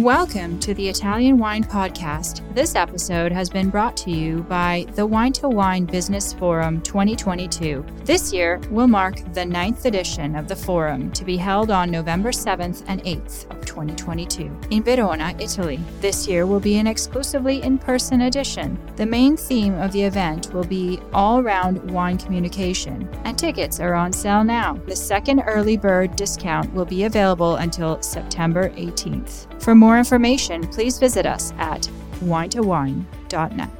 Welcome to the Italian Wine Podcast. This episode has been brought to you by the Wine to Wine Business Forum 2022. This year will mark the ninth edition of the forum to be held on November 7th and 8th of 2022 in Verona, Italy. This year will be an exclusively in person edition. The main theme of the event will be all round wine communication, and tickets are on sale now. The second early bird discount will be available until September 18th. For more information, please visit us at winetowine.net.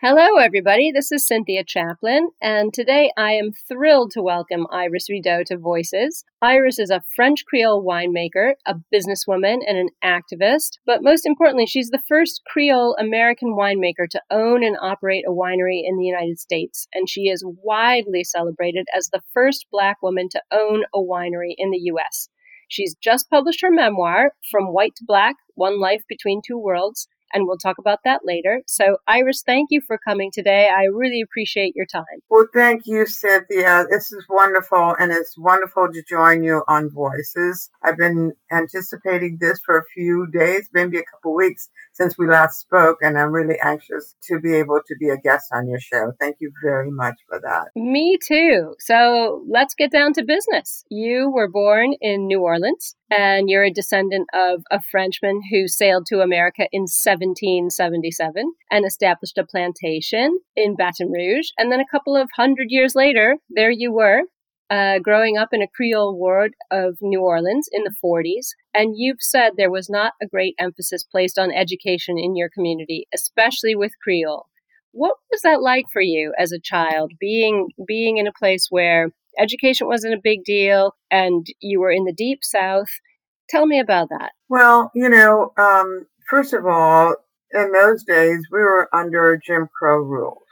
Hello, everybody. This is Cynthia Chaplin, and today I am thrilled to welcome Iris Rideau to Voices. Iris is a French Creole winemaker, a businesswoman, and an activist, but most importantly, she's the first Creole American winemaker to own and operate a winery in the United States, and she is widely celebrated as the first Black woman to own a winery in the U.S. She's just published her memoir, From White to Black One Life Between Two Worlds and we'll talk about that later. So, Iris, thank you for coming today. I really appreciate your time. Well, thank you, Cynthia. This is wonderful, and it's wonderful to join you on Voices. I've been anticipating this for a few days, maybe a couple weeks since we last spoke, and I'm really anxious to be able to be a guest on your show. Thank you very much for that. Me too. So, let's get down to business. You were born in New Orleans and you're a descendant of a Frenchman who sailed to America in 1777 and established a plantation in Baton Rouge. And then a couple of hundred years later, there you were, uh, growing up in a Creole ward of New Orleans in the 40s. And you've said there was not a great emphasis placed on education in your community, especially with Creole. What was that like for you as a child, being being in a place where education wasn't a big deal and you were in the deep south. Tell me about that. Well, you know, um, first of all, in those days, we were under Jim Crow rules,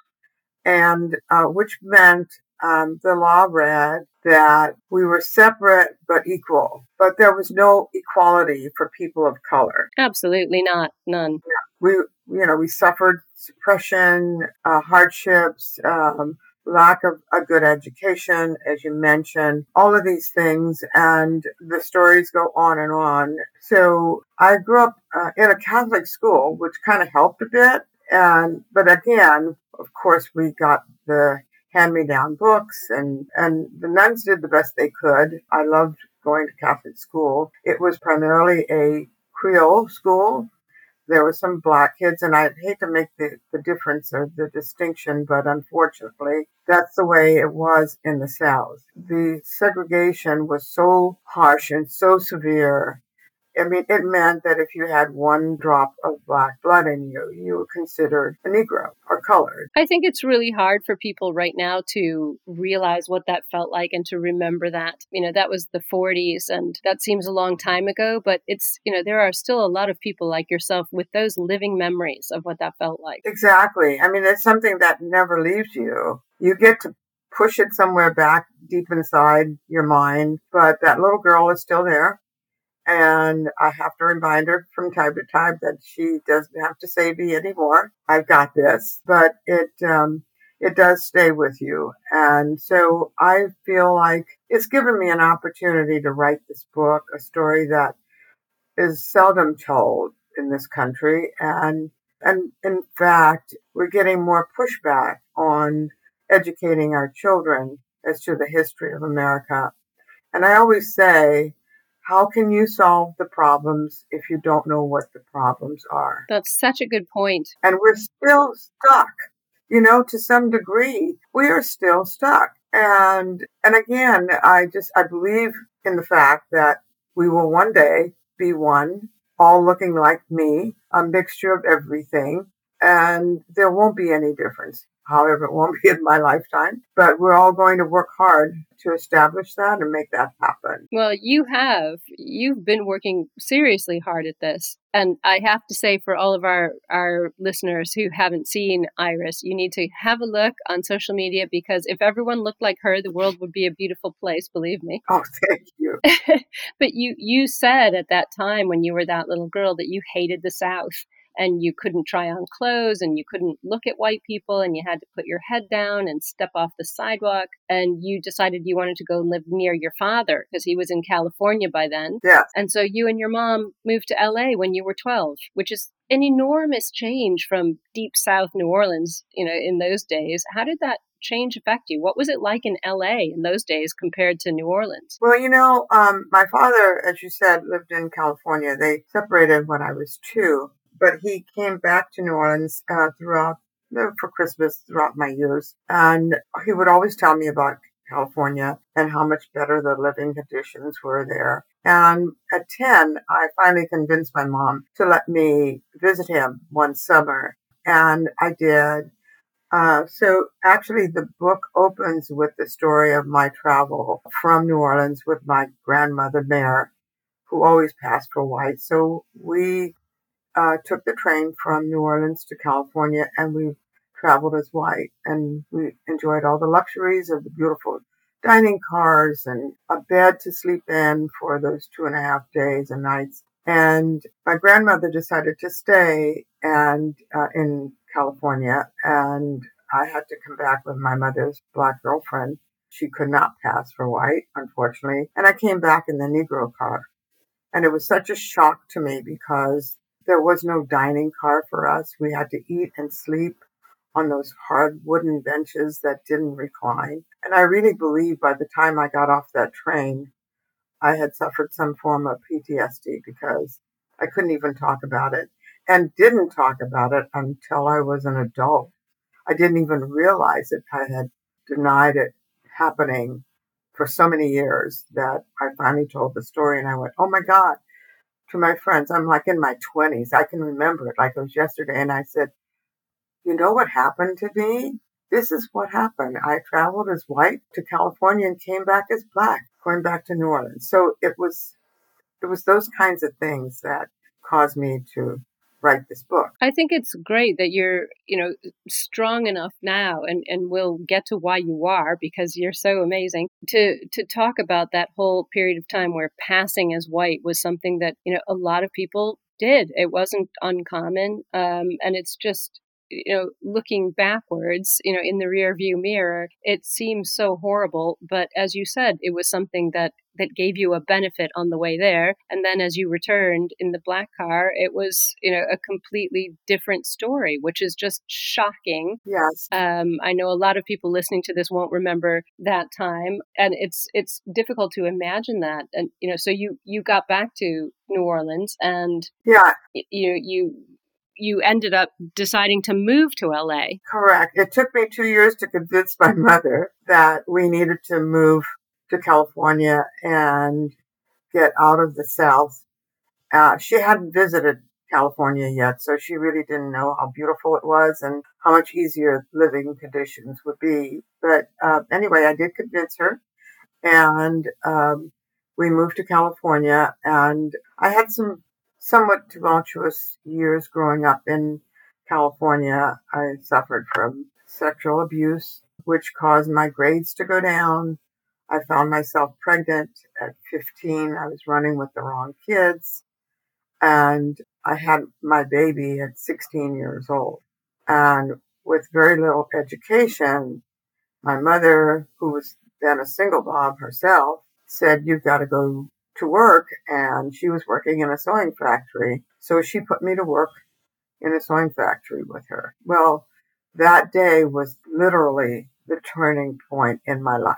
and uh, which meant um, the law read that we were separate but equal, but there was no equality for people of color. Absolutely not, none. Yeah. We, you know, we suffered suppression, uh, hardships, um, lack of a good education, as you mentioned, all of these things, and the stories go on and on. So I grew up uh, in a Catholic school, which kind of helped a bit. And, but again, of course, we got the hand-me-down books and, and the nuns did the best they could. I loved going to Catholic school. It was primarily a Creole school there were some black kids, and I hate to make the, the difference or the distinction, but unfortunately, that's the way it was in the South. The segregation was so harsh and so severe I mean, it meant that if you had one drop of black blood in you, you were considered a Negro or colored. I think it's really hard for people right now to realize what that felt like and to remember that. You know, that was the 40s and that seems a long time ago, but it's, you know, there are still a lot of people like yourself with those living memories of what that felt like. Exactly. I mean, it's something that never leaves you. You get to push it somewhere back deep inside your mind, but that little girl is still there. And I have to remind her from time to time that she doesn't have to save me anymore. I've got this, but it, um, it does stay with you. And so I feel like it's given me an opportunity to write this book, a story that is seldom told in this country. And, and in fact, we're getting more pushback on educating our children as to the history of America. And I always say, how can you solve the problems if you don't know what the problems are? That's such a good point. And we're still stuck. You know, to some degree, we are still stuck. And, and again, I just, I believe in the fact that we will one day be one, all looking like me, a mixture of everything, and there won't be any difference. However, it won't be in my lifetime, but we're all going to work hard to establish that and make that happen. Well, you have. You've been working seriously hard at this. And I have to say, for all of our, our listeners who haven't seen Iris, you need to have a look on social media because if everyone looked like her, the world would be a beautiful place, believe me. Oh, thank you. but you, you said at that time when you were that little girl that you hated the South and you couldn't try on clothes and you couldn't look at white people and you had to put your head down and step off the sidewalk and you decided you wanted to go live near your father because he was in California by then. Yeah. And so you and your mom moved to LA when you were 12, which is an enormous change from deep south New Orleans, you know, in those days. How did that change affect you? What was it like in LA in those days compared to New Orleans? Well, you know, um, my father, as you said, lived in California. They separated when I was two but he came back to New Orleans uh, throughout for Christmas throughout my years, and he would always tell me about California and how much better the living conditions were there. And at 10, I finally convinced my mom to let me visit him one summer. And I did. Uh, so actually, the book opens with the story of my travel from New Orleans with my grandmother, Mare, who always passed for white. So we uh, took the train from New Orleans to California and we traveled as white and we enjoyed all the luxuries of the beautiful dining cars and a bed to sleep in for those two and a half days and nights. And my grandmother decided to stay and uh, in California and I had to come back with my mother's black girlfriend. She could not pass for white, unfortunately. And I came back in the Negro car. And it was such a shock to me because there was no dining car for us. We had to eat and sleep on those hard wooden benches that didn't recline. And I really believe by the time I got off that train, I had suffered some form of PTSD because I couldn't even talk about it and didn't talk about it until I was an adult. I didn't even realize it. I had denied it happening for so many years that I finally told the story and I went, Oh my God, to my friends. I'm like in my 20s. I can remember it like it was yesterday. And I said, You know what happened to me? This is what happened. I traveled as white to California and came back as black, going back to New Orleans. So it was, it was those kinds of things that caused me to write this book. I think it's great that you're, you know, strong enough now and and we'll get to why you are because you're so amazing to to talk about that whole period of time where passing as white was something that, you know, a lot of people did. It wasn't uncommon um and it's just you know, looking backwards, you know, in the rear view mirror, it seems so horrible. But as you said, it was something that that gave you a benefit on the way there. And then as you returned in the black car, it was, you know, a completely different story, which is just shocking. Yes. Um, I know a lot of people listening to this won't remember that time. And it's it's difficult to imagine that. And you know, so you you got back to New Orleans and yeah, you you you ended up deciding to move to LA. Correct. It took me two years to convince my mother that we needed to move to California and get out of the South. Uh, she hadn't visited California yet, so she really didn't know how beautiful it was and how much easier living conditions would be. But uh, anyway, I did convince her, and um, we moved to California. And I had some somewhat tumultuous years growing up in California. I suffered from sexual abuse, which caused my grades to go down. I found myself pregnant at 15. I was running with the wrong kids. And I had my baby at 16 years old. And with very little education, my mother, who was then a single mom herself, said, You've got to go to work and she was working in a sewing factory. So she put me to work in a sewing factory with her. Well, that day was literally the turning point in my life.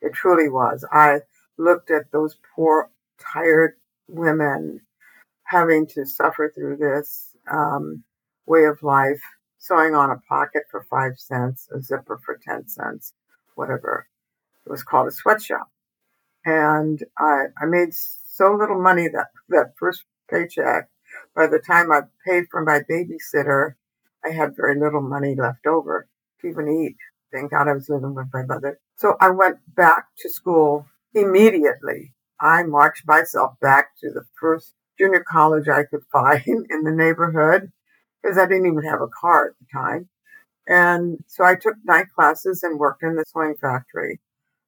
It truly was. I looked at those poor, tired women having to suffer through this um, way of life, sewing on a pocket for five cents, a zipper for 10 cents, whatever. It was called a sweatshop and I, I made so little money that that first paycheck. By the time I paid for my babysitter, I had very little money left over to even eat. Thank God I was living with my mother. So I went back to school immediately. I marched myself back to the first junior college I could find in the neighborhood because I didn't even have a car at the time. And so I took night classes and worked in the sewing factory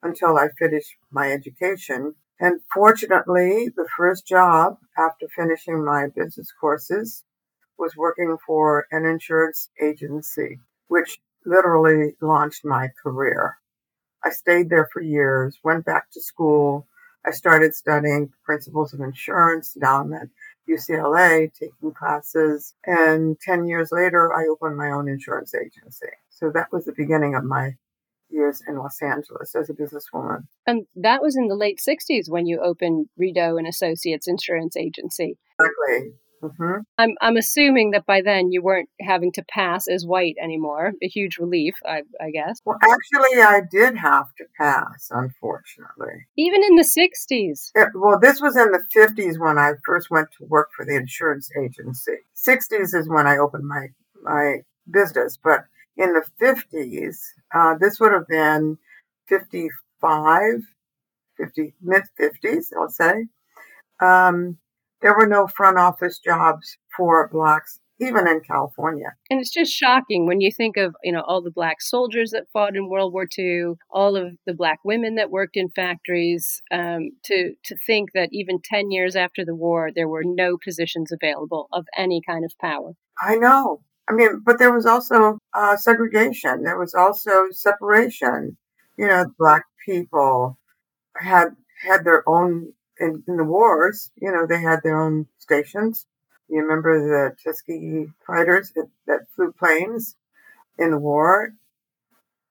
until I finished my education. And fortunately, the first job after finishing my business courses was working for an insurance agency, which literally launched my career. I stayed there for years, went back to school. I started studying principles of insurance. Now I'm at UCLA taking classes. And 10 years later, I opened my own insurance agency. So that was the beginning of my years in Los Angeles as a businesswoman. And that was in the late 60s when you opened Rideau and Associates Insurance Agency. Exactly. Mm-hmm. I'm I'm assuming that by then you weren't having to pass as white anymore. A huge relief, I, I guess. Well, actually, I did have to pass, unfortunately. Even in the '60s. It, well, this was in the '50s when I first went to work for the insurance agency. '60s is when I opened my my business, but in the '50s, uh, this would have been 55, 50 mid '50s, I'll say. Um, there were no front office jobs for blacks even in California. And it's just shocking when you think of, you know, all the black soldiers that fought in World War II, all of the black women that worked in factories, um, to, to think that even 10 years after the war, there were no positions available of any kind of power. I know. I mean, but there was also uh, segregation. There was also separation. You know, black people had had their own in, in the wars, you know, they had their own stations. You remember the Tuskegee fighters that, that flew planes in the war?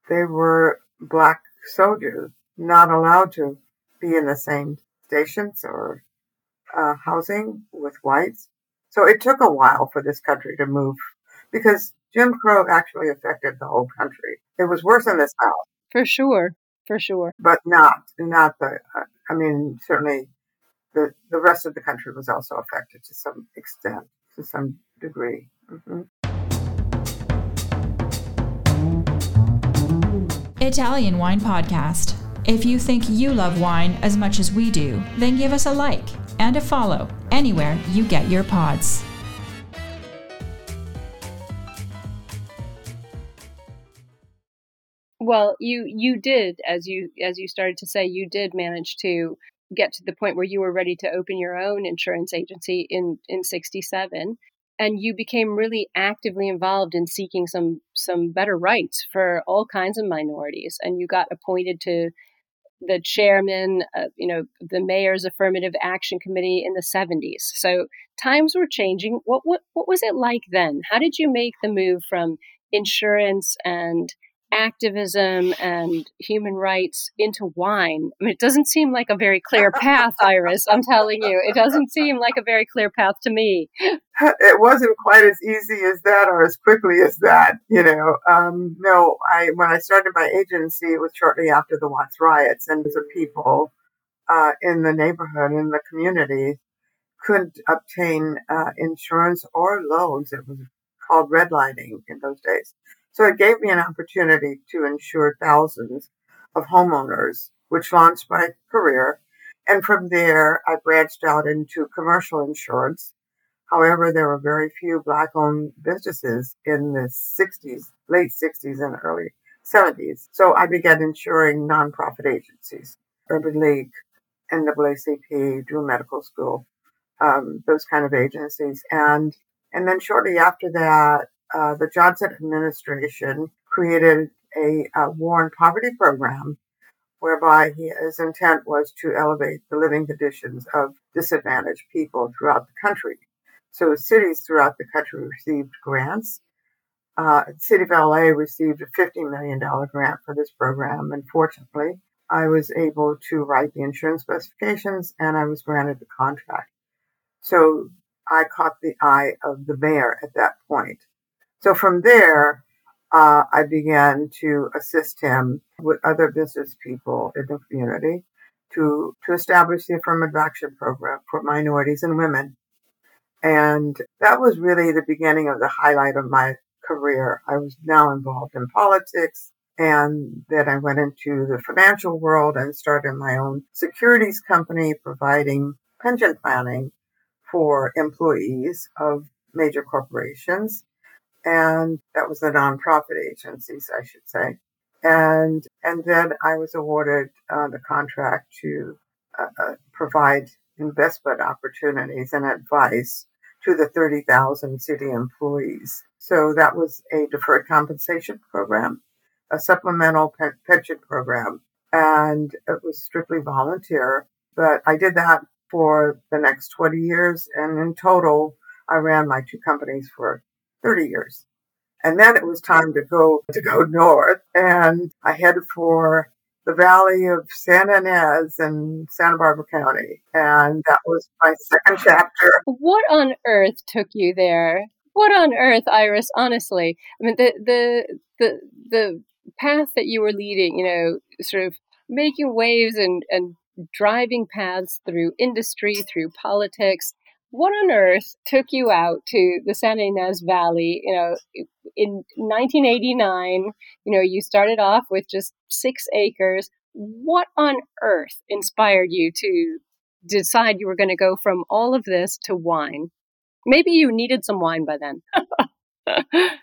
They were black soldiers, not allowed to be in the same stations or uh, housing with whites. So it took a while for this country to move because Jim Crow actually affected the whole country. It was worse in the South. For sure. For sure. But not, not the, uh, I mean, certainly the, the rest of the country was also affected to some extent, to some degree. Mm-hmm. Italian Wine Podcast. If you think you love wine as much as we do, then give us a like and a follow anywhere you get your pods. Well, you you did as you as you started to say you did manage to get to the point where you were ready to open your own insurance agency in in 67 and you became really actively involved in seeking some some better rights for all kinds of minorities and you got appointed to the chairman you know the mayor's affirmative action committee in the 70s so times were changing. What what what was it like then? How did you make the move from insurance and activism and human rights into wine. I mean, it doesn't seem like a very clear path, Iris. I'm telling you, it doesn't seem like a very clear path to me. It wasn't quite as easy as that or as quickly as that, you know. Um, no, I when I started my agency, it was shortly after the Watts riots, and the people uh, in the neighborhood, in the community, couldn't obtain uh, insurance or loans. It was called redlining in those days. So it gave me an opportunity to insure thousands of homeowners, which launched my career. And from there, I branched out into commercial insurance. However, there were very few black owned businesses in the 60s, late 60s and early 70s. So I began insuring nonprofit agencies, Urban League, NAACP, Drew Medical School, um, those kind of agencies. And, and then shortly after that, uh, the Johnson administration created a, war and poverty program whereby his intent was to elevate the living conditions of disadvantaged people throughout the country. So cities throughout the country received grants. Uh, city of LA received a $50 million grant for this program. And fortunately, I was able to write the insurance specifications and I was granted the contract. So I caught the eye of the mayor at that point. So from there, uh, I began to assist him with other business people in the community to, to establish the affirmative action program for minorities and women. And that was really the beginning of the highlight of my career. I was now involved in politics. And then I went into the financial world and started my own securities company providing pension planning for employees of major corporations. And that was the nonprofit agencies, I should say. And, and then I was awarded uh, the contract to uh, uh, provide investment opportunities and advice to the 30,000 city employees. So that was a deferred compensation program, a supplemental pe- pension program, and it was strictly volunteer. But I did that for the next 20 years. And in total, I ran my two companies for 30 years. And then it was time to go, to go north. And I headed for the valley of San Ynez in Santa Barbara County. And that was my second chapter. What on earth took you there? What on earth, Iris, honestly? I mean, the, the, the, the path that you were leading, you know, sort of making waves and, and driving paths through industry, through politics. What on earth took you out to the Santa Ynez Valley? You know, in 1989, you know, you started off with just six acres. What on earth inspired you to decide you were going to go from all of this to wine? Maybe you needed some wine by then.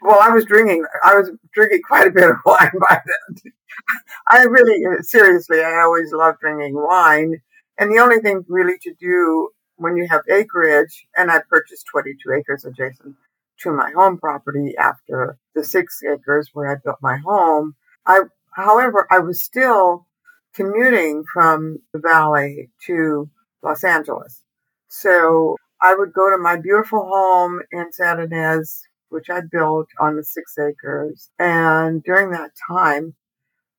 well, I was drinking. I was drinking quite a bit of wine by then. I really, seriously, I always loved drinking wine. And the only thing really to do when you have acreage, and I purchased 22 acres adjacent to my home property after the six acres where I built my home. I, however, I was still commuting from the valley to Los Angeles. So I would go to my beautiful home in Santa Ynez, which I built on the six acres. And during that time,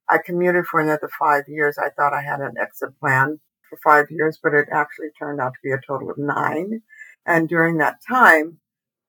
I commuted for another five years. I thought I had an exit plan for five years, but it actually turned out to be a total of nine. And during that time,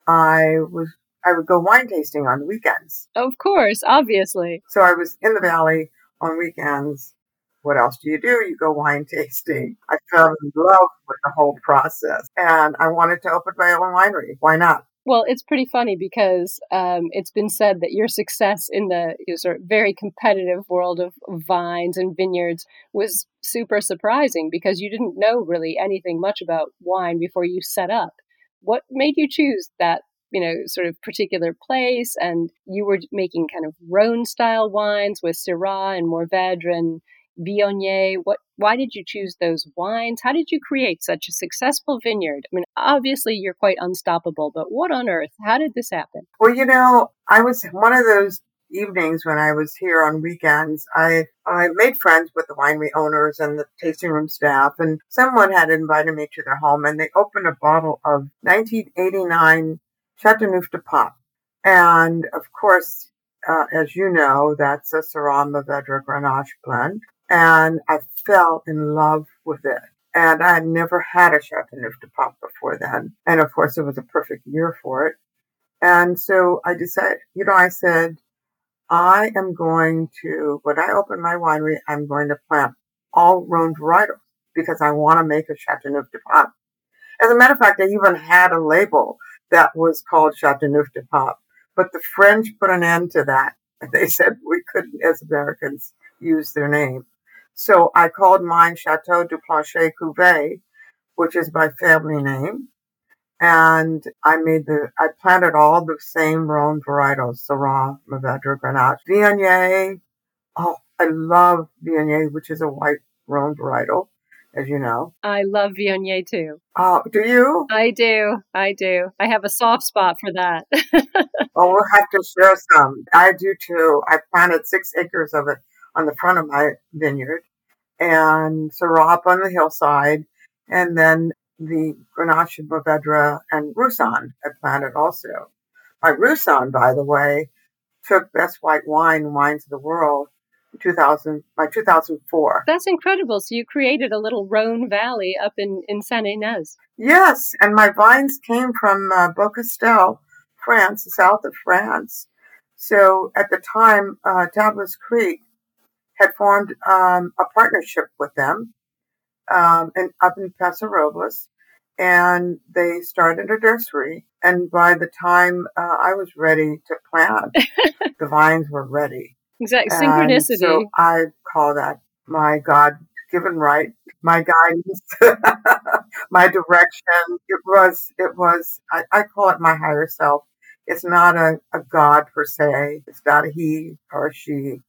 I was I would go wine tasting on the weekends. Of course, obviously. So I was in the valley on weekends. What else do you do? You go wine tasting. I fell in love with the whole process and I wanted to open my own winery. Why not? Well, it's pretty funny because um, it's been said that your success in the you know, sort of very competitive world of vines and vineyards was super surprising because you didn't know really anything much about wine before you set up. What made you choose that, you know, sort of particular place? And you were making kind of Rhone style wines with Syrah and Mourvedre and Viognier. What? Why did you choose those wines? How did you create such a successful vineyard? I mean, obviously you're quite unstoppable, but what on earth? How did this happen? Well, you know, I was one of those evenings when I was here on weekends, I, I made friends with the winery owners and the tasting room staff, and someone had invited me to their home, and they opened a bottle of 1989 Chateauneuf du Pape. And of course, uh, as you know, that's a Syrah Mourvedre Grenache blend and I fell in love with it. And I had never had a Chateauneuf du Pape before then. And of course, it was a perfect year for it. And so I decided, you know, I said, I am going to, when I open my winery, I'm going to plant all Rhone varietals because I want to make a Chateauneuf du Pape. As a matter of fact, I even had a label that was called Chateauneuf du Pape, but the French put an end to that. They said we couldn't, as Americans, use their name. So I called mine Chateau du Plancher Cuvée, which is my family name. And I made the, I planted all the same Rhone varietals, Syrah, Mourvedre, Grenache, Viognier. Oh, I love Viognier, which is a white Rhone varietal, as you know. I love Viognier too. Oh, do you? I do. I do. I have a soft spot for that. oh, we'll have to share some. I do too. I planted six acres of it on the front of my vineyard and Syrah up on the hillside, and then the Grenache and Mourvedre and Roussanne I planted also. My Roussanne, by the way, took Best White Wine, Wines of the World, 2000 by 2004. That's incredible. So you created a little Rhone Valley up in in Saint Ynez. Yes, and my vines came from uh, Beaucastel, France, the south of France. So at the time, uh, Tablas Creek had formed um, a partnership with them um, and up in Paso Robles, and they started a nursery And by the time uh, I was ready to plant, the vines were ready. Exactly. Synchronicity. So I call that my God given right, my guidance, my direction. It was, it was, I, I, call it my higher self. It's not a, a God per se. It's not a he or a she.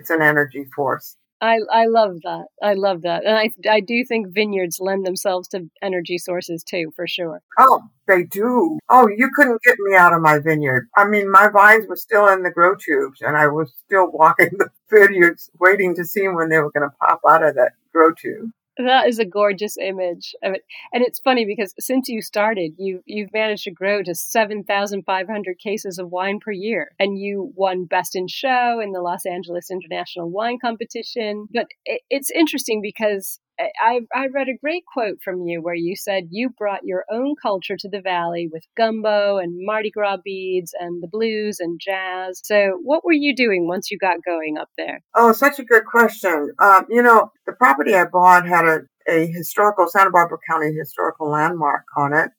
It's an energy force. I, I love that. I love that. And I, I do think vineyards lend themselves to energy sources too, for sure. Oh, they do. Oh, you couldn't get me out of my vineyard. I mean, my vines were still in the grow tubes and I was still walking the vineyards waiting to see when they were going to pop out of that grow tube. That is a gorgeous image of it, and it's funny because since you started, you you've managed to grow to seven thousand five hundred cases of wine per year, and you won Best in Show in the Los Angeles International Wine Competition. But it, it's interesting because I, I read a great quote from you where you said you brought your own culture to the valley with gumbo and Mardi Gras beads and the blues and jazz. So, what were you doing once you got going up there? Oh, such a good question. Um, you know, the property I bought had a, a historical Santa Barbara County historical landmark on it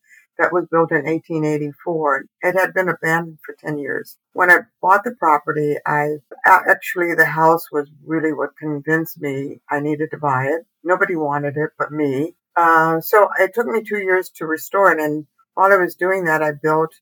that was built in 1884. It had been abandoned for 10 years. When I bought the property, I actually, the house was really what convinced me I needed to buy it. Nobody wanted it but me. Uh, so it took me two years to restore it. And while I was doing that, I built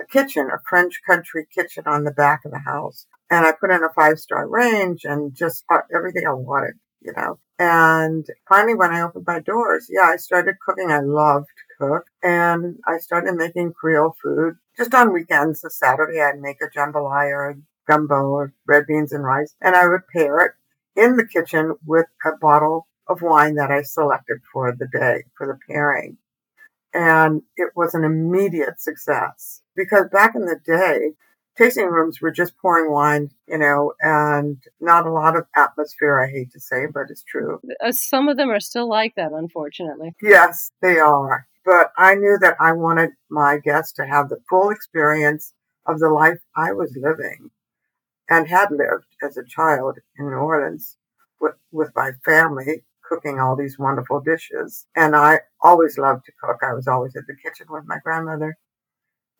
a kitchen, a French country kitchen on the back of the house. And I put in a five star range and just everything I wanted, you know. And finally, when I opened my doors, yeah, I started cooking. I loved cook and I started making Creole food. Just on weekends, a Saturday, I'd make a jambalaya or a gumbo or red beans and rice and I would pair it in the kitchen with a bottle of wine that I selected for the day for the pairing. And it was an immediate success because back in the day, tasting rooms were just pouring wine, you know, and not a lot of atmosphere, I hate to say, but it's true. Uh, some of them are still like that, unfortunately. Yes, they are. But I knew that I wanted my guests to have the full experience of the life I was living and had lived as a child in New Orleans with, with my family cooking all these wonderful dishes. And I always loved to cook. I was always at the kitchen with my grandmother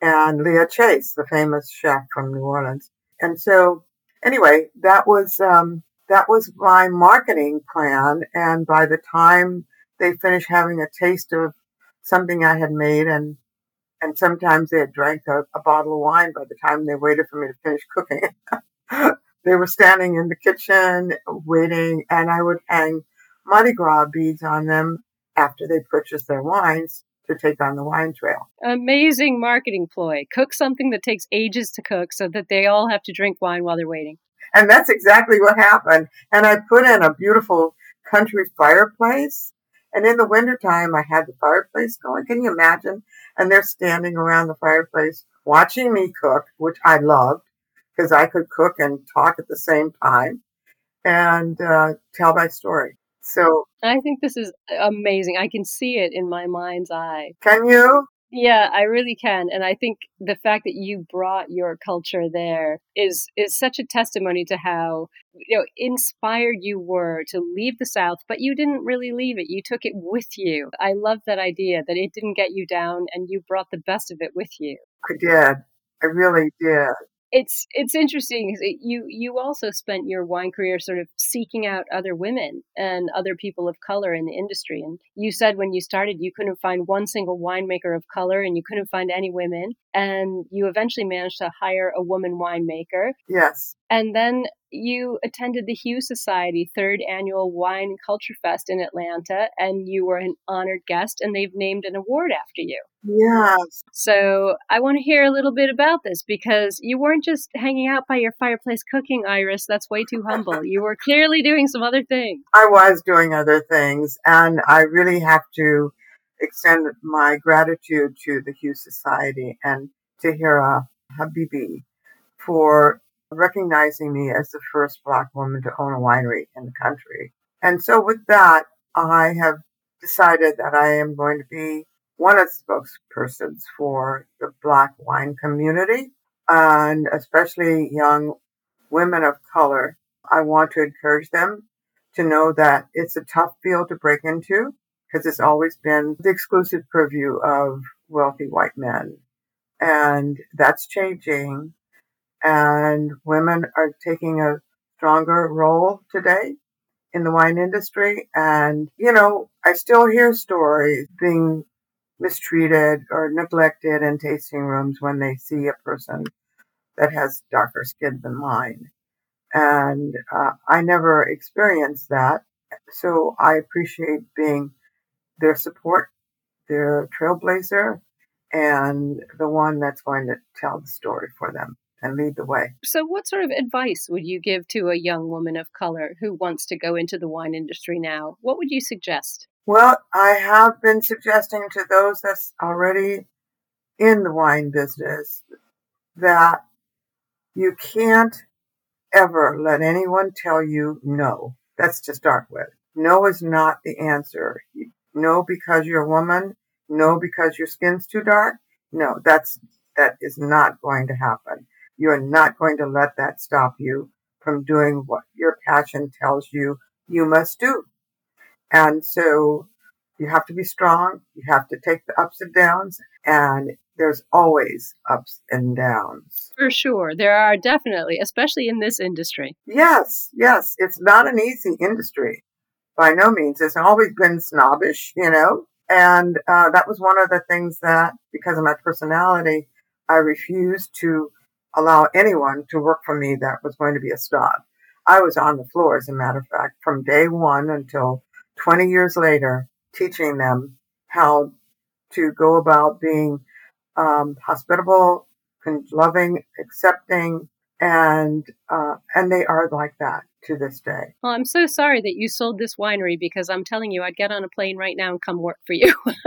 and Leah Chase, the famous chef from New Orleans. And so anyway, that was, um, that was my marketing plan. And by the time they finished having a taste of something I had made and, and sometimes they had drank a, a bottle of wine by the time they waited for me to finish cooking. they were standing in the kitchen waiting and I would hang Mardi Gras beads on them after they purchase their wines to take on the wine trail. Amazing marketing ploy. Cook something that takes ages to cook so that they all have to drink wine while they're waiting. And that's exactly what happened. And I put in a beautiful country fireplace. And in the wintertime, I had the fireplace going. Can you imagine? And they're standing around the fireplace watching me cook, which I loved because I could cook and talk at the same time and uh, tell my story. So I think this is amazing. I can see it in my mind's eye. Can you? Yeah, I really can. And I think the fact that you brought your culture there is is such a testimony to how you know inspired you were to leave the South, but you didn't really leave it. You took it with you. I love that idea that it didn't get you down and you brought the best of it with you. I did. I really did it's it's interesting. Cuz you you also spent your wine career sort of seeking out other women and other people of color in the industry. And you said when you started, you couldn't find one single winemaker of color, and you couldn't find any women. And you eventually managed to hire a woman winemaker. Yes. And then you attended the Hue Society third annual Wine Culture Fest in Atlanta, and you were an honored guest, and they've named an award after you. Yes. So I want to hear a little bit about this because you weren't just hanging out by your fireplace cooking, Iris. That's way too humble. You were clearly doing some other things. I was doing other things, and I really have to extend my gratitude to the Hue Society and Tahiirah Habibi for recognizing me as the first Black woman to own a winery in the country. And so with that, I have decided that I am going to be one of the spokespersons for the Black wine community and especially young women of color. I want to encourage them to know that it's a tough field to break into because it's always been the exclusive purview of wealthy white men. And that's changing. And women are taking a stronger role today in the wine industry. And, you know, I still hear stories being mistreated or neglected in tasting rooms when they see a person that has darker skin than mine. And uh, I never experienced that. So I appreciate being their support, their trailblazer, and the one that's going to tell the story for them and lead the way. So, what sort of advice would you give to a young woman of color who wants to go into the wine industry now? What would you suggest? Well, I have been suggesting to those that's already in the wine business that you can't ever let anyone tell you no. That's to start with. No is not the answer. No because you're a woman. No because your skin's too dark. No, that's, that is not going to happen. You're not going to let that stop you from doing what your passion tells you you must do. And so you have to be strong. You have to take the ups and downs and there's always ups and downs. For sure. There are definitely, especially in this industry. Yes, yes. It's not an easy industry by no means. It's always been snobbish, you know, and uh, that was one of the things that, because of my personality, I refused to allow anyone to work for me that was going to be a snob. I was on the floor, as a matter of fact, from day one until 20 years later, teaching them how to go about being um, hospitable, loving, accepting, and uh, and they are like that to this day. Well, I'm so sorry that you sold this winery because I'm telling you, I'd get on a plane right now and come work for you.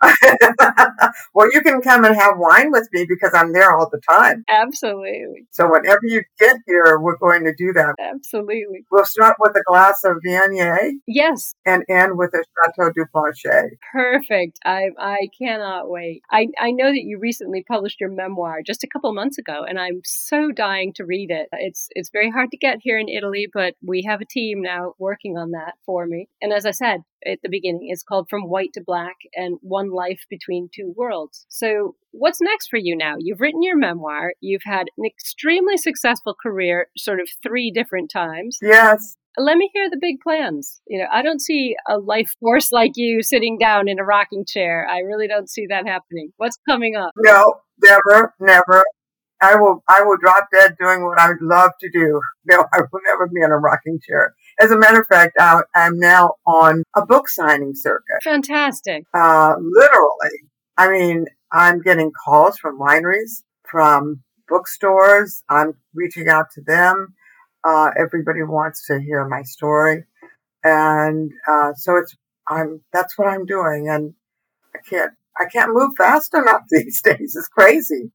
well, you can come and have wine with me because I'm there all the time. Absolutely. So whenever you get here, we're going to do that. Absolutely. We'll start with a glass of Viognier. Yes. And end with a Chateau Duplantier. Perfect. I I cannot wait. I, I know that you recently published your memoir just a couple months ago, and I'm so dying to read it. It's it's very hard to get here in Italy but we have a team now working on that for me. And as I said at the beginning, it's called From White to Black and One Life Between Two Worlds. So, what's next for you now? You've written your memoir, you've had an extremely successful career, sort of three different times. Yes. Let me hear the big plans. You know, I don't see a life force like you sitting down in a rocking chair. I really don't see that happening. What's coming up? No, never, never. I will I will drop dead doing what I would love to do. No, I will never be in a rocking chair. As a matter of fact, I, am now on a book signing circuit. Fantastic. Uh, literally. I mean, I'm getting calls from wineries, from bookstores. I'm reaching out to them. Uh, everybody wants to hear my story, and uh, so it's I'm that's what I'm doing, and I can't I can't move fast enough these days. It's crazy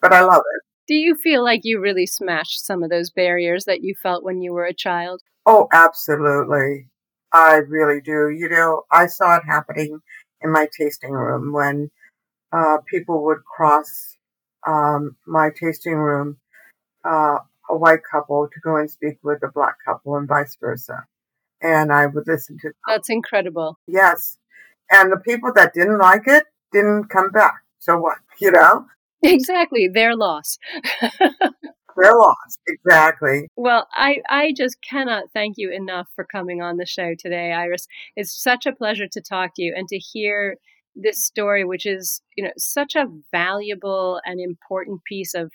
but I love it. Do you feel like you really smashed some of those barriers that you felt when you were a child? Oh, absolutely. I really do. You know, I saw it happening in my tasting room when uh, people would cross um, my tasting room, uh, a white couple, to go and speak with a black couple, and vice versa. And I would listen to. Them. That's incredible. Yes, and the people that didn't like it didn't come back. So what? You know, Exactly, their loss. their loss, exactly. Well, I, I just cannot thank you enough for coming on the show today, Iris. It's such a pleasure to talk to you and to hear this story, which is, you know, such a valuable and important piece of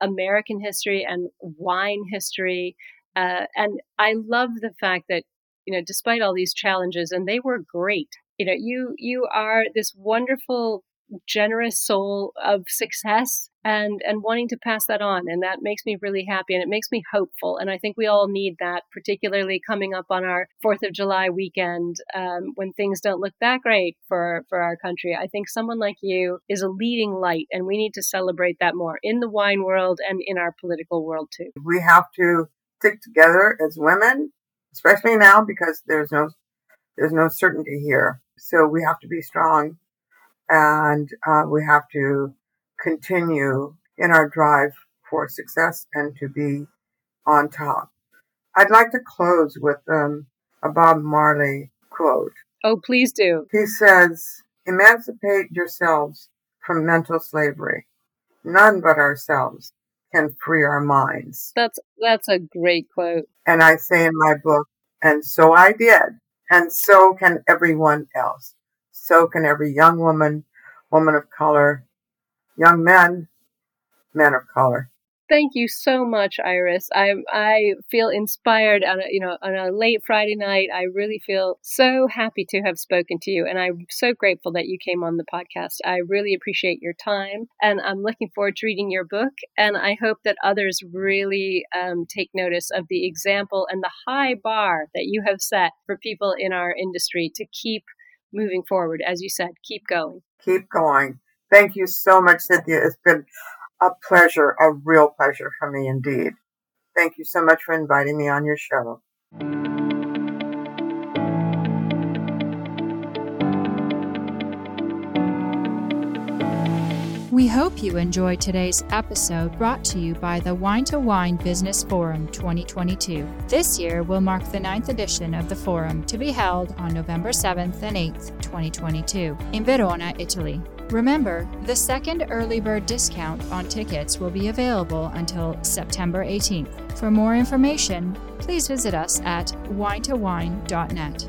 American history and wine history. Uh, and I love the fact that, you know, despite all these challenges, and they were great, you know, you you are this wonderful generous soul of success and and wanting to pass that on and that makes me really happy and it makes me hopeful and i think we all need that particularly coming up on our fourth of july weekend um, when things don't look that great for for our country. I think someone like you is a leading light and we need to celebrate that more in the wine world and in our political world too. We have to stick together as women especially now because there's no there's no certainty here. So we have to be strong and uh, we have to continue in our drive for success and to be on top. I'd like to close with um, a Bob Marley quote. Oh, please do. He says, Emancipate yourselves from mental slavery. None but ourselves can free our minds. That's that's a great quote. And I say in my book, and so I did, and so can everyone else. So can every young woman, woman of color, young men, men of color. Thank you so much, Iris. I I feel inspired on a, you know on a late Friday night. I really feel so happy to have spoken to you, and I'm so grateful that you came on the podcast. I really appreciate your time, and I'm looking forward to reading your book. And I hope that others really um, take notice of the example and the high bar that you have set for people in our industry to keep moving forward. As you said, keep going. Keep going. Thank you so much, Cynthia. It's been a pleasure, a real pleasure for me indeed. Thank you so much for inviting me on your show. We hope you enjoyed today's episode brought to you by the Wine to Wine Business Forum 2022. This year will mark the ninth edition of the forum to be held on November 7th and 8th, 2022, in Verona, Italy. Remember, the second early bird discount on tickets will be available until September 18th. For more information, please visit us at winetowine.net.